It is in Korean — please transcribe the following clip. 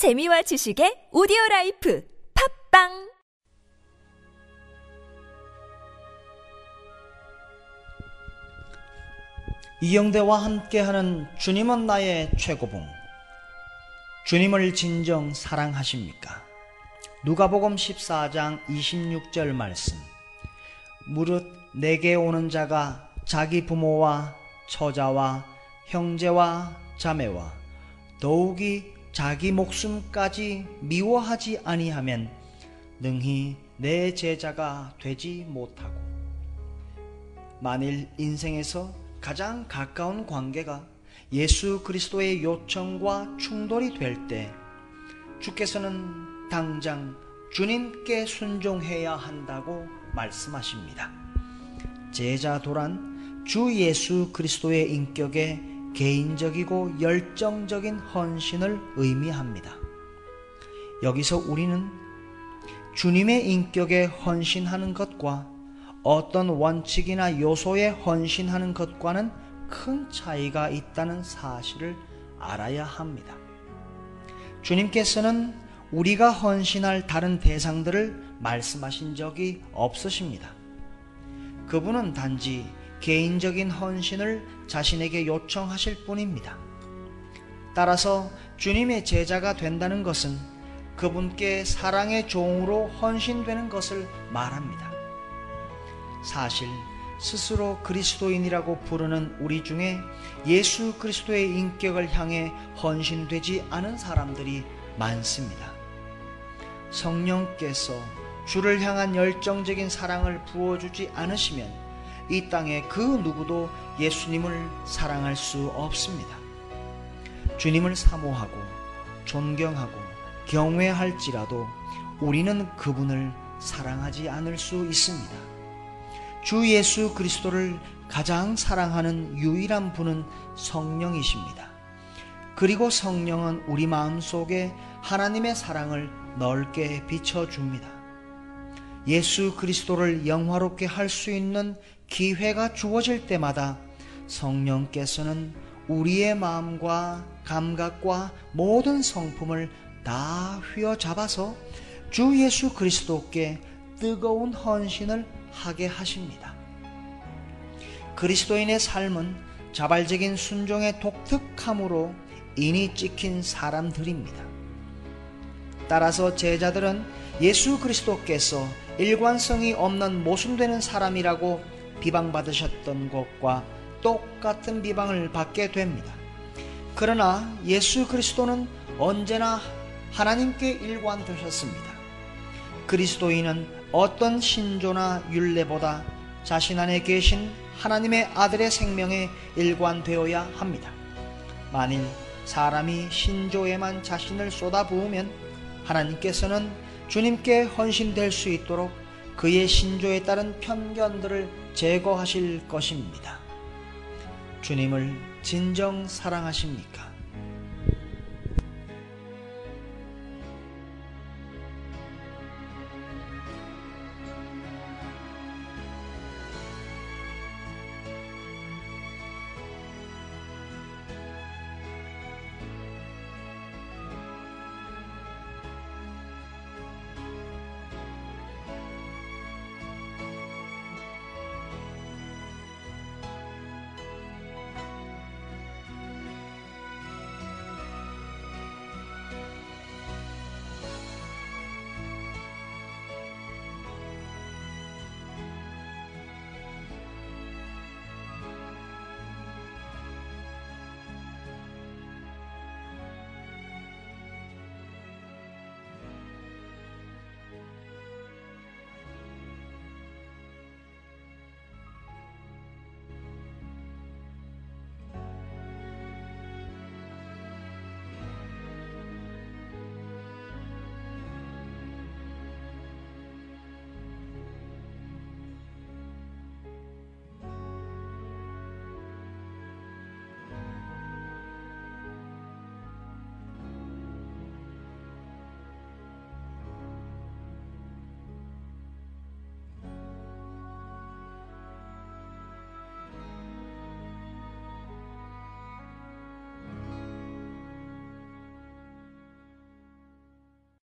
재미와 지식의 오디오 라이프 팟빵 이영대와 함께하는 주님은 나의 최고봉. 주님을 진정 사랑하십니까? 누가복음 14장 26절 말씀. 무릇 내게 오는 자가 자기 부모와 처자와 형제와 자매와 더욱이 자기 목숨까지 미워하지 아니하면 능히 내 제자가 되지 못하고 만일 인생에서 가장 가까운 관계가 예수 그리스도의 요청과 충돌이 될 때 주께서는 당장 주님께 순종해야 한다고 말씀하십니다. 제자도란 주 예수 그리스도의 인격에 개인적이고 열정적인 헌신을 의미합니다. 여기서 우리는 주님의 인격에 헌신하는 것과 어떤 원칙이나 요소에 헌신하는 것과는 큰 차이가 있다는 사실을 알아야 합니다. 주님께서는 우리가 헌신할 다른 대상들을 말씀하신 적이 없으십니다. 그분은 단지 개인적인 헌신을 자신에게 요청하실 뿐입니다. 따라서 주님의 제자가 된다는 것은 그분께 사랑의 종으로 헌신되는 것을 말합니다. 사실 스스로 그리스도인이라고 부르는 우리 중에 예수 그리스도의 인격을 향해 헌신되지 않은 사람들이 많습니다. 성령께서 주를 향한 열정적인 사랑을 부어주지 않으시면 이 땅에 그 누구도 예수님을 사랑할 수 없습니다. 주님을 사모하고 존경하고 경외할지라도 우리는 그분을 사랑하지 않을 수 있습니다. 주 예수 그리스도를 가장 사랑하는 유일한 분은 성령이십니다. 그리고 성령은 우리 마음 속에 하나님의 사랑을 넓게 비춰줍니다. 예수 그리스도를 영화롭게 할 수 있는 기회가 주어질 때마다 성령께서는 우리의 마음과 감각과 모든 성품을 다 휘어잡아서 주 예수 그리스도께 뜨거운 헌신을 하게 하십니다. 그리스도인의 삶은 자발적인 순종의 독특함으로 인이 찍힌 사람들입니다. 따라서 제자들은 예수 그리스도께서 일관성이 없는 모순되는 사람이라고 비방받으셨던 것과 똑같은 비방을 받게 됩니다. 그러나 예수 그리스도는 언제나 하나님께 일관되셨습니다. 그리스도인은 어떤 신조나 율례보다 자신 안에 계신 하나님의 아들의 생명에 일관되어야 합니다. 만일 사람이 신조에만 자신을 쏟아부으면 하나님께서는 주님께 헌신될 수 있도록 그의 신조에 따른 편견들을 제거하실 것입니다. 주님을 진정 사랑하십니까?